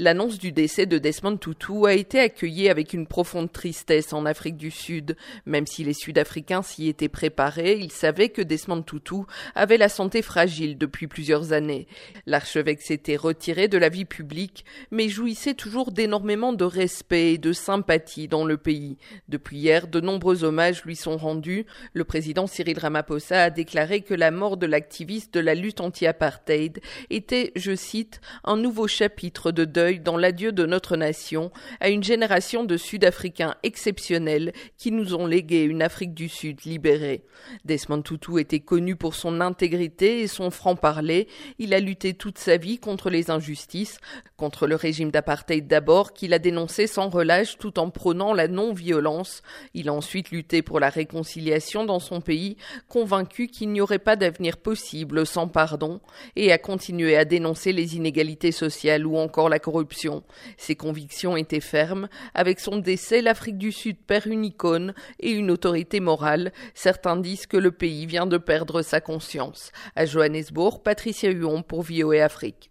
L'annonce du décès de Desmond Tutu a été accueillie avec une profonde tristesse en Afrique du Sud. Même si les Sud-Africains s'y étaient préparés, ils savaient que Desmond Tutu avait la santé fragile depuis plusieurs années. L'archevêque s'était retiré de la vie publique, mais jouissait toujours d'énormément de respect et de sympathie dans le pays. Depuis hier, de nombreux hommages lui sont rendus. Le président Cyril Ramaphosa a déclaré que la mort de l'activiste de la lutte anti-apartheid était, je cite, un nouveau chapitre de deuil dans l'adieu de notre nation à une génération de Sud-Africains exceptionnels qui nous ont légué une Afrique du Sud libérée. Desmond Tutu était connu pour son intégrité et son franc-parler. Il a lutté toute sa vie contre les injustices, contre le régime d'apartheid d'abord, qu'il a dénoncé sans relâche tout en prônant la non-violence. Il a ensuite lutté pour la réconciliation dans son pays, convaincu qu'il n'y aurait pas d'avenir possible sans pardon, et a continué à dénoncer les inégalités sociales ou encore la ses convictions étaient fermes. Avec son décès, l'Afrique du Sud perd une icône et une autorité morale. Certains disent que le pays vient de perdre sa conscience. À Johannesburg, Patricia Huon pour VOA Afrique.